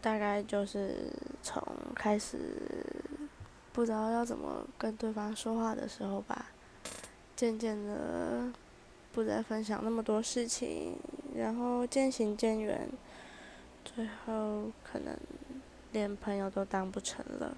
大概就是从开始不知道要怎么跟对方说话的时候吧渐渐的不再分享那么多事情然后渐行渐远最后可能连朋友都当不成了。